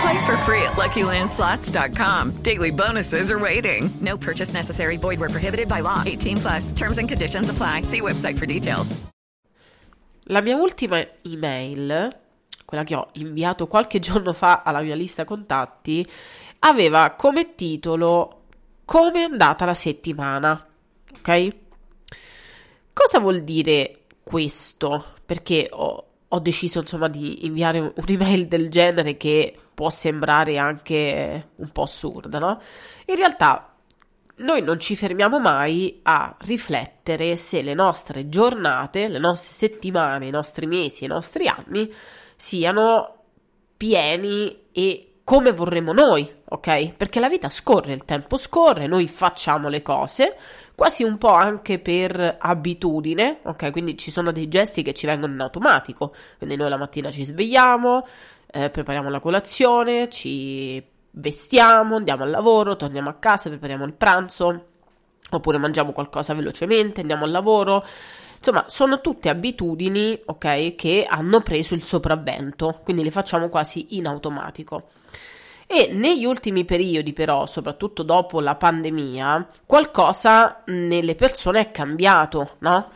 Play for free at LuckyLandSlots.com. Daily bonuses are waiting. No purchase necessary. Void where prohibited by law. 18 plus. Terms and conditions apply. See website for details. La mia ultima email, quella che ho inviato qualche giorno fa alla mia lista contatti, aveva come titolo Come è andata la settimana? Ok? Cosa vuol dire questo? Perché ho, ho deciso insomma di inviare un- un'email del genere che può sembrare anche un po' assurda, no? In realtà noi non ci fermiamo mai a riflettere se le nostre giornate, le nostre settimane, i nostri mesi, i nostri anni siano pieni e come vorremmo noi, ok? Perché la vita scorre, il tempo scorre, noi facciamo le cose, quasi un po' anche per abitudine, ok? Quindi ci sono dei gesti che ci vengono in automatico, quindi noi la mattina ci svegliamo, eh, prepariamo la colazione, ci vestiamo, andiamo al lavoro, torniamo a casa, prepariamo il pranzo, oppure mangiamo qualcosa velocemente, andiamo al lavoro. Insomma, sono tutte abitudini, ok, che hanno preso il sopravvento, quindi le facciamo quasi in automatico. E negli ultimi periodi, però, soprattutto dopo la pandemia, qualcosa nelle persone è cambiato, no?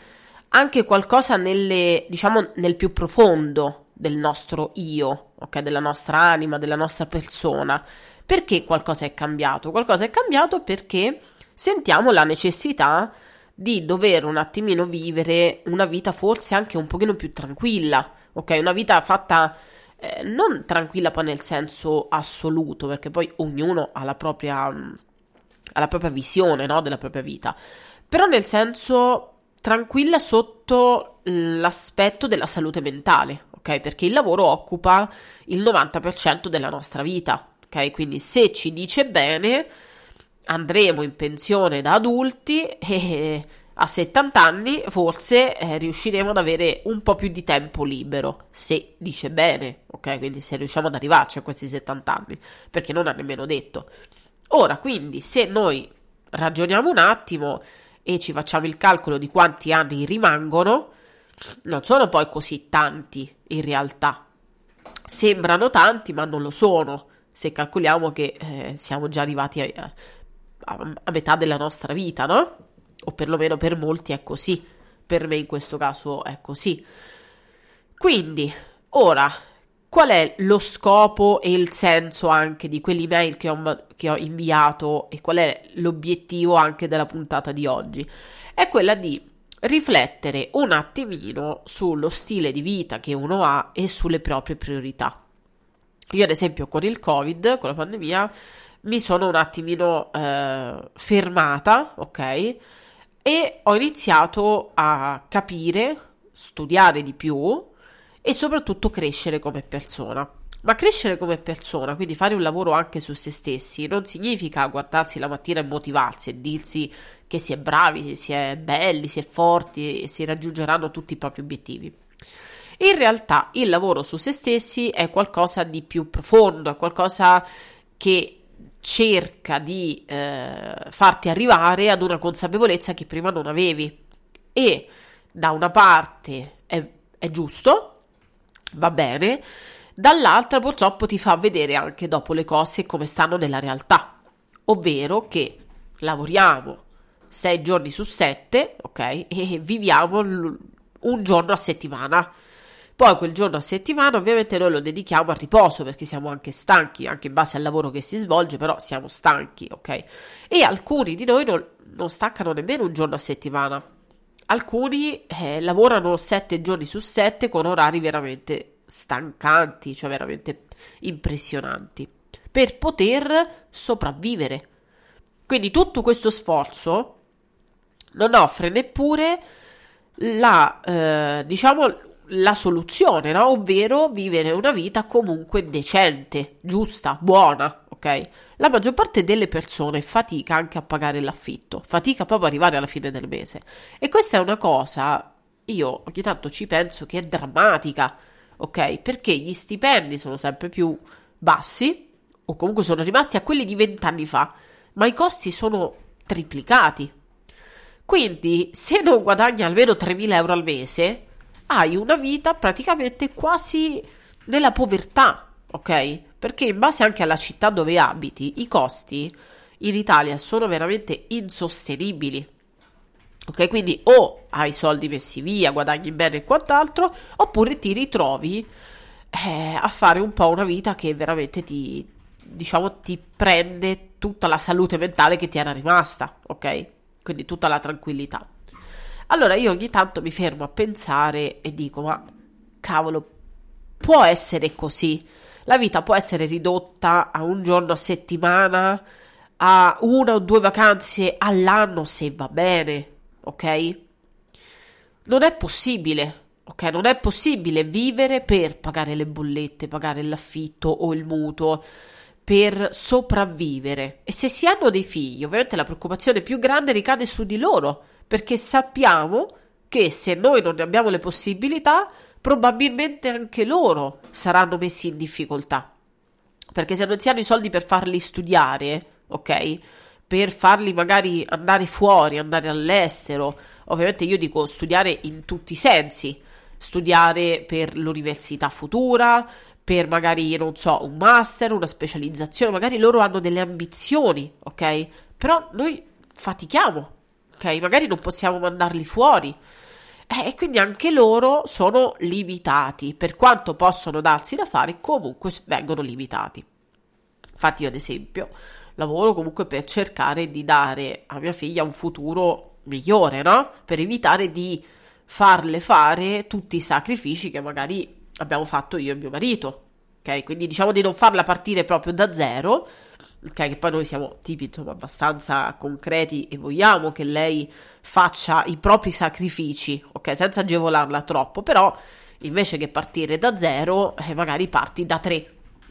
Anche qualcosa nelle, diciamo, nel più profondo del nostro io, ok? Della nostra anima, della nostra persona. Perché qualcosa è cambiato? Qualcosa è cambiato perché sentiamo la necessità di dover un attimino vivere una vita forse anche un pochino più tranquilla, ok? Una vita fatta eh, non tranquilla poi nel senso assoluto, perché poi ognuno ha la propria, mh, ha la propria visione, no? Della propria vita, però nel senso tranquilla sotto l'aspetto della salute mentale, ok? Perché il lavoro occupa il 90% della nostra vita, ok? Quindi se ci dice bene, andremo in pensione da adulti e a 70 anni forse eh, riusciremo ad avere un po' più di tempo libero, se dice bene, ok? Quindi se riusciamo ad arrivarci a questi 70 anni, perché non ha nemmeno detto. Ora, quindi, se noi ragioniamo un attimo e ci facciamo il calcolo di quanti anni rimangoano, non sono poi così tanti in realtà. Sembrano tanti, ma non lo sono, se calcoliamo che eh, siamo già arrivati a, a, a metà della nostra vita, no? O perlomeno per molti è così. Per me in questo caso è così. Quindi, ora, qual è lo scopo e il senso anche di quell'email che ho, che ho inviato e qual è l'obiettivo anche della puntata di oggi? È quella di riflettere un attimino sullo stile di vita che uno ha e sulle proprie priorità. Io, ad esempio, con il Covid, con la pandemia, mi sono un attimino eh, fermata, ok? E ho iniziato a capire, studiare di più e soprattutto crescere come persona. Ma crescere come persona, quindi fare un lavoro anche su se stessi, non significa guardarsi la mattina e motivarsi e dirsi che si è bravi, si è belli, si è forti e si raggiungeranno tutti i propri obiettivi. In realtà il lavoro su se stessi è qualcosa di più profondo, è qualcosa che cerca di eh, farti arrivare ad una consapevolezza che prima non avevi. E da una parte è, è giusto, va bene, dall'altra purtroppo ti fa vedere anche dopo le cose come stanno nella realtà, ovvero che lavoriamo sei giorni su sette, ok, e viviamo l- un giorno a settimana. Poi quel giorno a settimana ovviamente noi lo dedichiamo al riposo perché siamo anche stanchi, anche in base al lavoro che si svolge, però siamo stanchi, ok? E alcuni di noi non, non staccano nemmeno un giorno a settimana. Alcuni eh, lavorano sette giorni su sette con orari veramente stancanti, cioè veramente impressionanti, per poter sopravvivere. Quindi tutto questo sforzo non offre neppure la, eh, diciamo, la soluzione, no? Ovvero vivere una vita comunque decente, giusta, buona, ok? La maggior parte delle persone fatica anche a pagare l'affitto, fatica proprio ad arrivare alla fine del mese. E questa è una cosa, io ogni tanto ci penso che è drammatica, ok? Perché gli stipendi sono sempre più bassi, o comunque sono rimasti a quelli di vent'anni fa, ma i costi sono triplicati. Quindi, se non guadagni almeno 3.000 euro al mese, hai una vita praticamente quasi nella povertà, ok? Perché in base anche alla città dove abiti, i costi in Italia sono veramente insostenibili. Ok, quindi o hai soldi messi via, guadagni bene e quant'altro, oppure ti ritrovi eh, a fare un po' una vita che veramente ti, diciamo, ti prende tutta la salute mentale che ti era rimasta, ok? Quindi tutta la tranquillità. Allora io ogni tanto mi fermo a pensare e dico, ma cavolo, può essere così? La vita può essere ridotta a un giorno a settimana, a una o due vacanze all'anno se va bene, ok? Non è possibile, ok? Non è possibile vivere per pagare le bollette, pagare l'affitto o il mutuo, per sopravvivere. E se si hanno dei figli, ovviamente la preoccupazione più grande ricade su di loro, perché sappiamo che se noi non ne abbiamo le possibilità, probabilmente anche loro saranno messi in difficoltà. Perché se non si hanno i soldi per farli studiare, ok? Per farli magari andare fuori, andare all'estero, ovviamente io dico studiare in tutti i sensi, studiare per l'università futura, per magari, non so, un master, una specializzazione, magari loro hanno delle ambizioni, ok? Però noi fatichiamo, ok? Magari non possiamo mandarli fuori. Eh, e quindi anche loro sono limitati, per quanto possono darsi da fare, comunque vengono limitati. Infatti io ad esempio lavoro comunque per cercare di dare a mia figlia un futuro migliore, no? Per evitare di farle fare tutti i sacrifici che magari abbiamo fatto io e mio marito. Ok, quindi diciamo di non farla partire proprio da zero. Ok, che poi noi siamo tipi insomma abbastanza concreti e vogliamo che lei faccia i propri sacrifici, ok, senza agevolarla troppo, però invece che partire da zero, eh, magari parti da tre,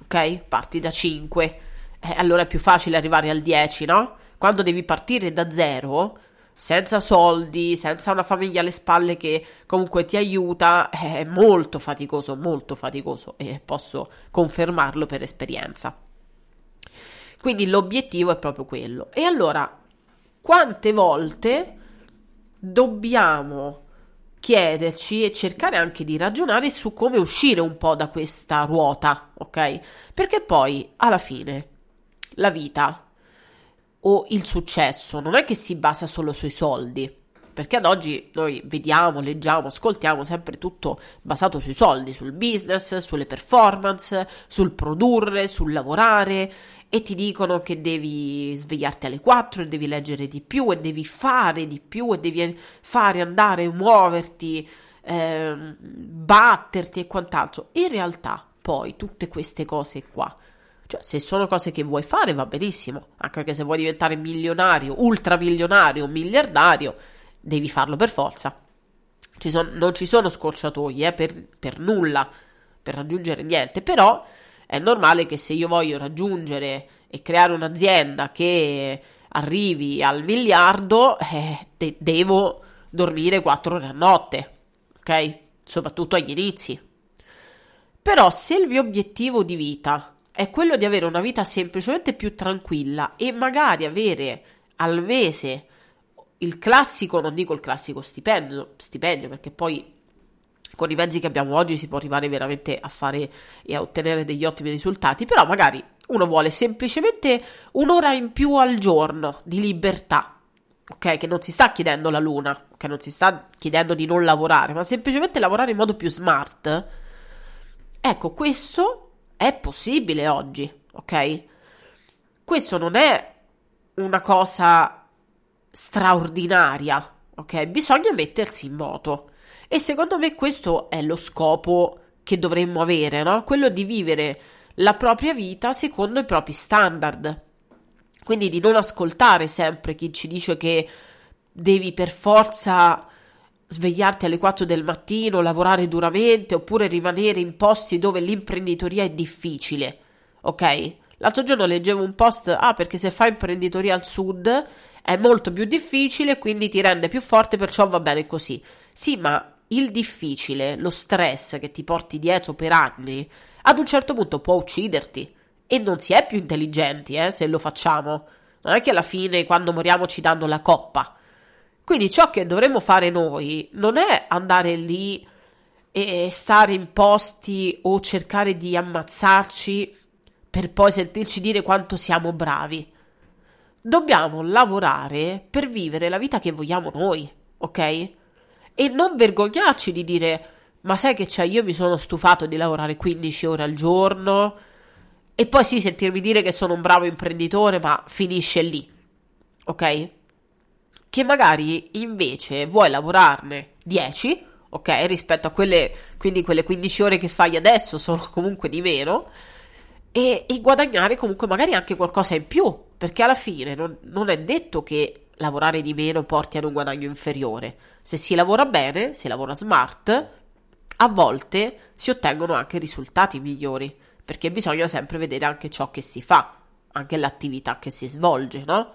ok? Parti da cinque, eh, allora è più facile arrivare al 10, no? Quando devi partire da zero, senza soldi, senza una famiglia alle spalle che comunque ti aiuta, è molto faticoso, molto faticoso e posso confermarlo per esperienza. Quindi l'obiettivo è proprio quello. E allora, quante volte dobbiamo chiederci e cercare anche di ragionare su come uscire un po' da questa ruota, ok? Perché poi alla fine la vita o il successo non è che si basa solo sui soldi, perché ad oggi noi vediamo, leggiamo, ascoltiamo sempre tutto basato sui soldi, sul business, sulle performance, sul produrre, sul lavorare e ti dicono che devi svegliarti alle 4 e devi leggere di più e devi fare di più e devi fare andare, muoverti, eh, batterti e quant'altro. In realtà poi tutte queste cose qua cioè, se sono cose che vuoi fare, va benissimo. Anche perché se vuoi diventare milionario, ultramilionario, miliardario, devi farlo per forza. Ci son, non ci sono scorciatoie eh, per, per nulla, per raggiungere niente. Però è normale che se io voglio raggiungere e creare un'azienda che arrivi al miliardo, eh, de- devo dormire 4 ore a notte, ok? Soprattutto agli inizi. Però se il mio obiettivo di vita è quello di avere una vita semplicemente più tranquilla e magari avere al mese il classico, non dico il classico stipendio, stipendio perché poi con i mezzi che abbiamo oggi si può arrivare veramente a fare e a ottenere degli ottimi risultati, però magari uno vuole semplicemente un'ora in più al giorno di libertà, ok? Che non si sta chiedendo la luna, che non si sta chiedendo di non lavorare, ma semplicemente lavorare in modo più smart. Ecco, questo è possibile oggi, ok? Questo non è una cosa straordinaria, ok? Bisogna mettersi in moto. E secondo me questo è lo scopo che dovremmo avere, no? Quello di vivere la propria vita secondo i propri standard. Quindi di non ascoltare sempre chi ci dice che devi per forza svegliarti alle 4 del mattino, lavorare duramente oppure rimanere in posti dove l'imprenditoria è difficile. Ok? L'altro giorno leggevo un post, ah, perché se fai imprenditoria al sud è molto più difficile, quindi ti rende più forte, perciò va bene così. Sì, ma il difficile, lo stress che ti porti dietro per anni, ad un certo punto può ucciderti. E non si è più intelligenti, eh, se lo facciamo. Non è che alla fine, quando moriamo, ci danno la coppa. Quindi ciò che dovremmo fare noi non è andare lì e stare in posti o cercare di ammazzarci per poi sentirci dire quanto siamo bravi. Dobbiamo lavorare per vivere la vita che vogliamo noi, ok? E non vergognarci di dire ma sai che c'è, io mi sono stufato di lavorare 15 ore al giorno e poi sì sentirmi dire che sono un bravo imprenditore, ma finisce lì. Ok? Che magari invece vuoi lavorarne 10, ok? Rispetto a quelle, quindi quelle 15 ore che fai adesso sono comunque di meno e, e guadagnare comunque magari anche qualcosa in più, perché alla fine non, non è detto che lavorare di meno porti ad un guadagno inferiore. Se si lavora bene, si lavora smart, a volte si ottengono anche risultati migliori, perché bisogna sempre vedere anche ciò che si fa, anche l'attività che si svolge, no?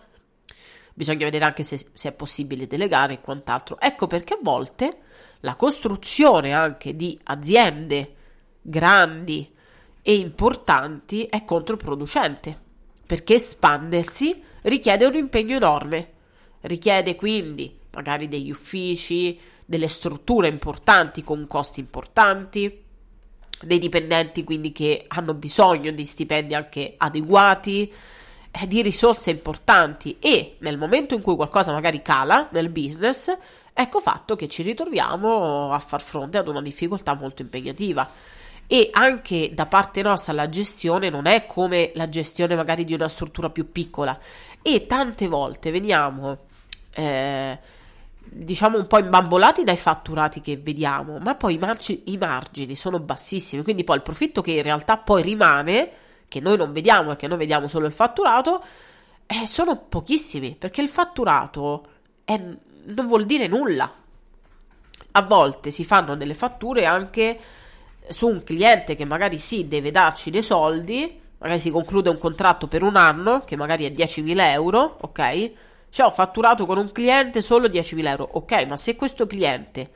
Bisogna vedere anche se, se è possibile delegare e quant'altro. Ecco perché a volte la costruzione anche di aziende grandi e importanti è controproducente, perché espandersi richiede un impegno enorme, richiede quindi magari degli uffici, delle strutture importanti con costi importanti, dei dipendenti quindi che hanno bisogno di stipendi anche adeguati, eh, di risorse importanti e nel momento in cui qualcosa magari cala nel business, ecco fatto che ci ritroviamo a far fronte ad una difficoltà molto impegnativa. E anche da parte nostra la gestione non è come la gestione magari di una struttura più piccola e tante volte veniamo eh, diciamo un po' imbambolati dai fatturati che vediamo, ma poi i, marci- i margini sono bassissimi, quindi poi il profitto che in realtà poi rimane, che noi non vediamo perché noi vediamo solo il fatturato, eh, sono pochissimi, perché il fatturato è, non vuol dire nulla. A volte si fanno delle fatture anche su un cliente che magari sì deve darci dei soldi, magari si conclude un contratto per un anno, che magari è 10.000 euro, ok? Cioè ho fatturato con un cliente solo 10.000 euro. Ok, ma se questo cliente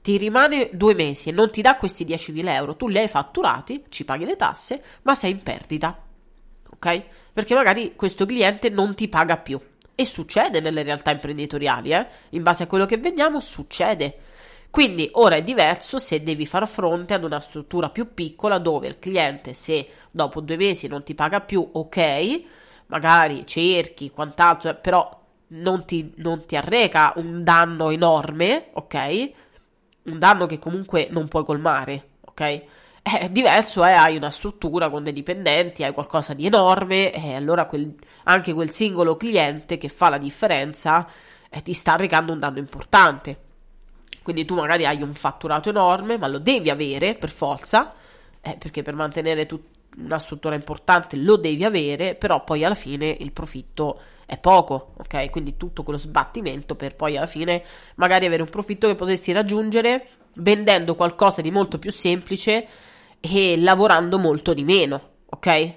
ti rimane due mesi e non ti dà questi 10.000 euro, tu li hai fatturati, ci paghi le tasse, ma sei in perdita. Ok? Perché magari questo cliente non ti paga più. E succede nelle realtà imprenditoriali, eh? In base a quello che vediamo, succede. Quindi ora è diverso se devi far fronte ad una struttura più piccola dove il cliente, se dopo due mesi non ti paga più, ok, magari cerchi quant'altro, però non ti, non ti arreca un danno enorme, ok? Un danno che comunque non puoi colmare, ok? È diverso, eh, hai una struttura con dei dipendenti, hai qualcosa di enorme, e allora quel, anche quel singolo cliente che fa la differenza eh, ti sta arrecando un danno importante. Quindi tu magari hai un fatturato enorme, ma lo devi avere per forza, eh, perché per mantenere tut- una struttura importante lo devi avere, però poi alla fine il profitto è poco, ok? Quindi tutto quello sbattimento per poi alla fine magari avere un profitto che potresti raggiungere vendendo qualcosa di molto più semplice e lavorando molto di meno, ok?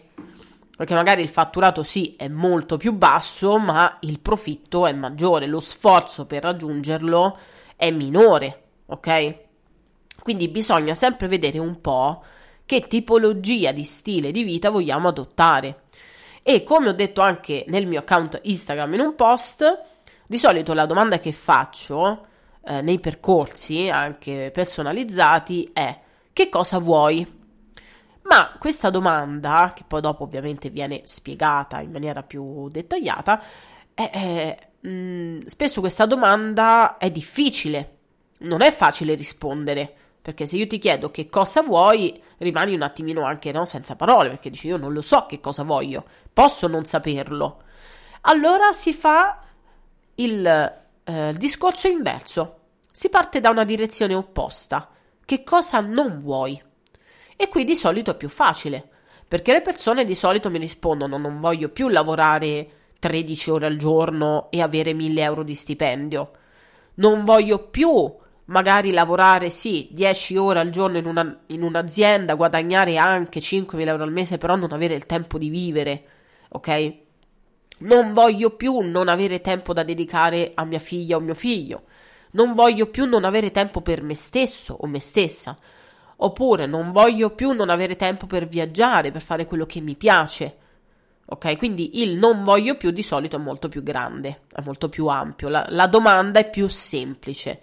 Perché magari il fatturato sì è molto più basso, ma il profitto è maggiore, lo sforzo per raggiungerlo è minore, ok? Quindi bisogna sempre vedere un po' che tipologia di stile di vita vogliamo adottare. E come ho detto anche nel mio account Instagram in un post, di solito la domanda che faccio eh, nei percorsi, anche personalizzati, è che cosa vuoi? Ma questa domanda, che poi dopo ovviamente viene spiegata in maniera più dettagliata, è, è, mh, mm, spesso questa domanda è difficile, non è facile rispondere perché se io ti chiedo che cosa vuoi, rimani un attimino anche no, senza parole, perché dici io non lo so che cosa voglio, posso non saperlo. Allora si fa il eh, discorso inverso. Si parte da una direzione opposta. Che cosa non vuoi? E qui di solito è più facile, perché le persone di solito mi rispondono non voglio più lavorare 13 ore al giorno e avere 1000 euro di stipendio. Non voglio più magari lavorare sì 10 ore al giorno in, una, in un'azienda, guadagnare anche 5.000 euro al mese, però non avere il tempo di vivere, ok? Non voglio più non avere tempo da dedicare a mia figlia o mio figlio. Non voglio più non avere tempo per me stesso o me stessa. Oppure non voglio più non avere tempo per viaggiare, per fare quello che mi piace. Ok, quindi il non voglio più di solito è molto più grande, è molto più ampio, la, la domanda è più semplice.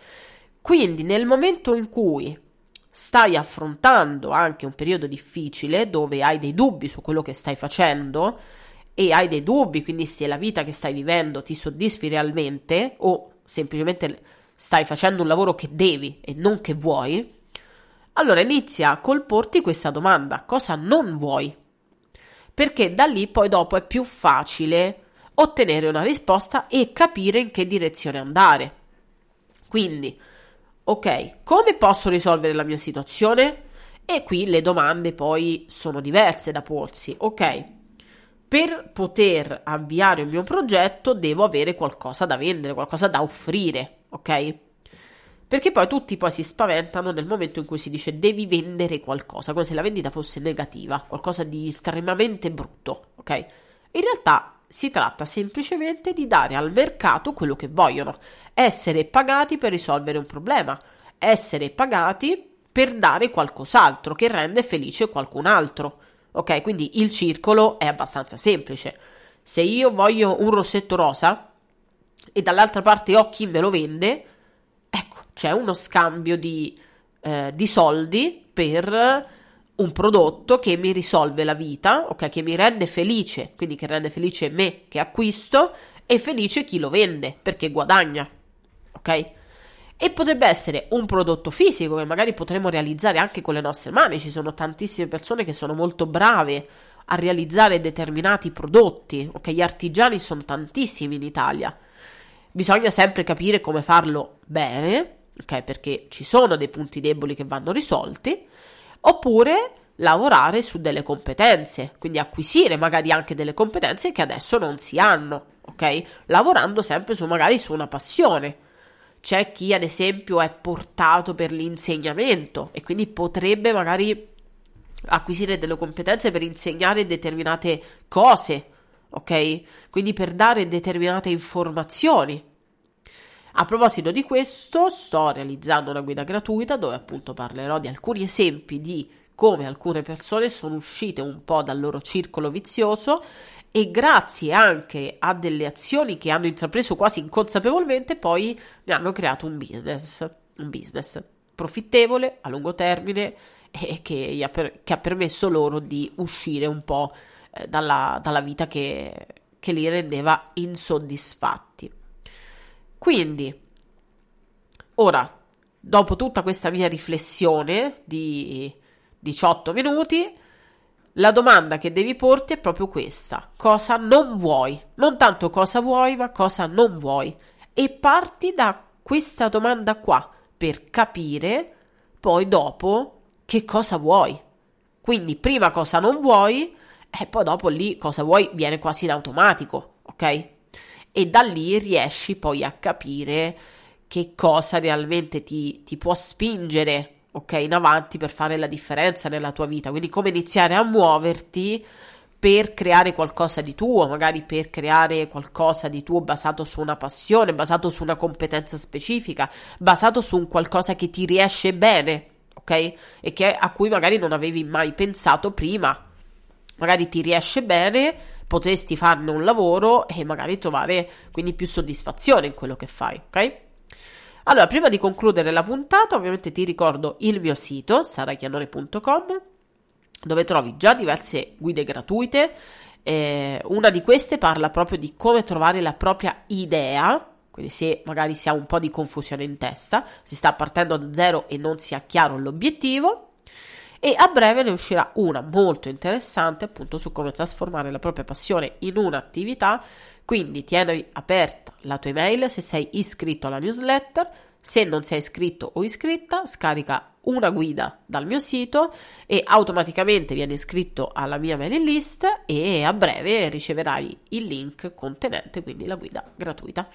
Quindi nel momento in cui stai affrontando anche un periodo difficile dove hai dei dubbi su quello che stai facendo e hai dei dubbi, quindi se la vita che stai vivendo ti soddisfi realmente o semplicemente stai facendo un lavoro che devi e non che vuoi, allora inizia a colporti questa domanda, cosa non vuoi? Perché da lì poi dopo è più facile ottenere una risposta e capire in che direzione andare. Quindi, ok, come posso risolvere la mia situazione? E qui le domande poi sono diverse da porsi. Ok, per poter avviare il mio progetto devo avere qualcosa da vendere, qualcosa da offrire, ok? Perché poi tutti poi si spaventano nel momento in cui si dice devi vendere qualcosa, come se la vendita fosse negativa, qualcosa di estremamente brutto, ok? In realtà si tratta semplicemente di dare al mercato quello che vogliono, essere pagati per risolvere un problema, essere pagati per dare qualcos'altro che rende felice qualcun altro. Ok, quindi il circolo è abbastanza semplice. Se io voglio un rossetto rosa e dall'altra parte ho chi me lo vende, ecco, c'è uno scambio di, eh, di soldi per un prodotto che mi risolve la vita, ok, che mi rende felice, quindi che rende felice me che acquisto e felice chi lo vende perché guadagna, ok? E potrebbe essere un prodotto fisico che magari potremo realizzare anche con le nostre mani. Ci sono tantissime persone che sono molto brave a realizzare determinati prodotti, ok? Gli artigiani sono tantissimi in Italia. Bisogna sempre capire come farlo bene, ok? Perché ci sono dei punti deboli che vanno risolti, oppure lavorare su delle competenze, quindi acquisire magari anche delle competenze che adesso non si hanno, ok? Lavorando sempre su magari su una passione. C'è chi ad esempio è portato per l'insegnamento e quindi potrebbe magari acquisire delle competenze per insegnare determinate cose, ok? Quindi per dare determinate informazioni. A proposito di questo, sto realizzando una guida gratuita dove appunto parlerò di alcuni esempi di come alcune persone sono uscite un po' dal loro circolo vizioso e grazie anche a delle azioni che hanno intrapreso quasi inconsapevolmente poi ne hanno creato un business, un business profittevole a lungo termine e che, che ha permesso loro di uscire un po' eh, dalla, dalla vita che, che li rendeva insoddisfatti. Quindi, ora, dopo tutta questa mia riflessione di 18 minuti, la domanda che devi porti è proprio questa: cosa non vuoi? Non tanto cosa vuoi, ma cosa non vuoi. E parti da questa domanda qua per capire poi dopo che cosa vuoi. Quindi prima cosa non vuoi e poi dopo lì cosa vuoi viene quasi in automatico, ok? E da lì riesci poi a capire che cosa realmente ti, ti può spingere, ok, in avanti per fare la differenza nella tua vita. Quindi come iniziare a muoverti per creare qualcosa di tuo, magari per creare qualcosa di tuo basato su una passione, basato su una competenza specifica, basato su un qualcosa che ti riesce bene, ok? E che, a cui magari non avevi mai pensato prima magari ti riesce bene, potresti farne un lavoro e magari trovare quindi più soddisfazione in quello che fai, ok? Allora, prima di concludere la puntata, ovviamente ti ricordo il mio sito, sarachianore.com, dove trovi già diverse guide gratuite. Eh, una di queste parla proprio di come trovare la propria idea, quindi se magari si ha un po' di confusione in testa, si sta partendo da zero e non si ha chiaro l'obiettivo e a breve ne uscirà una molto interessante appunto su come trasformare la propria passione in un'attività Quindi tieni aperta la tua email se sei iscritto alla newsletter, se non sei iscritto o iscritta, scarica una guida dal mio sito e automaticamente vieni iscritto alla mia mailing list e a breve riceverai il link contenente quindi la guida gratuita.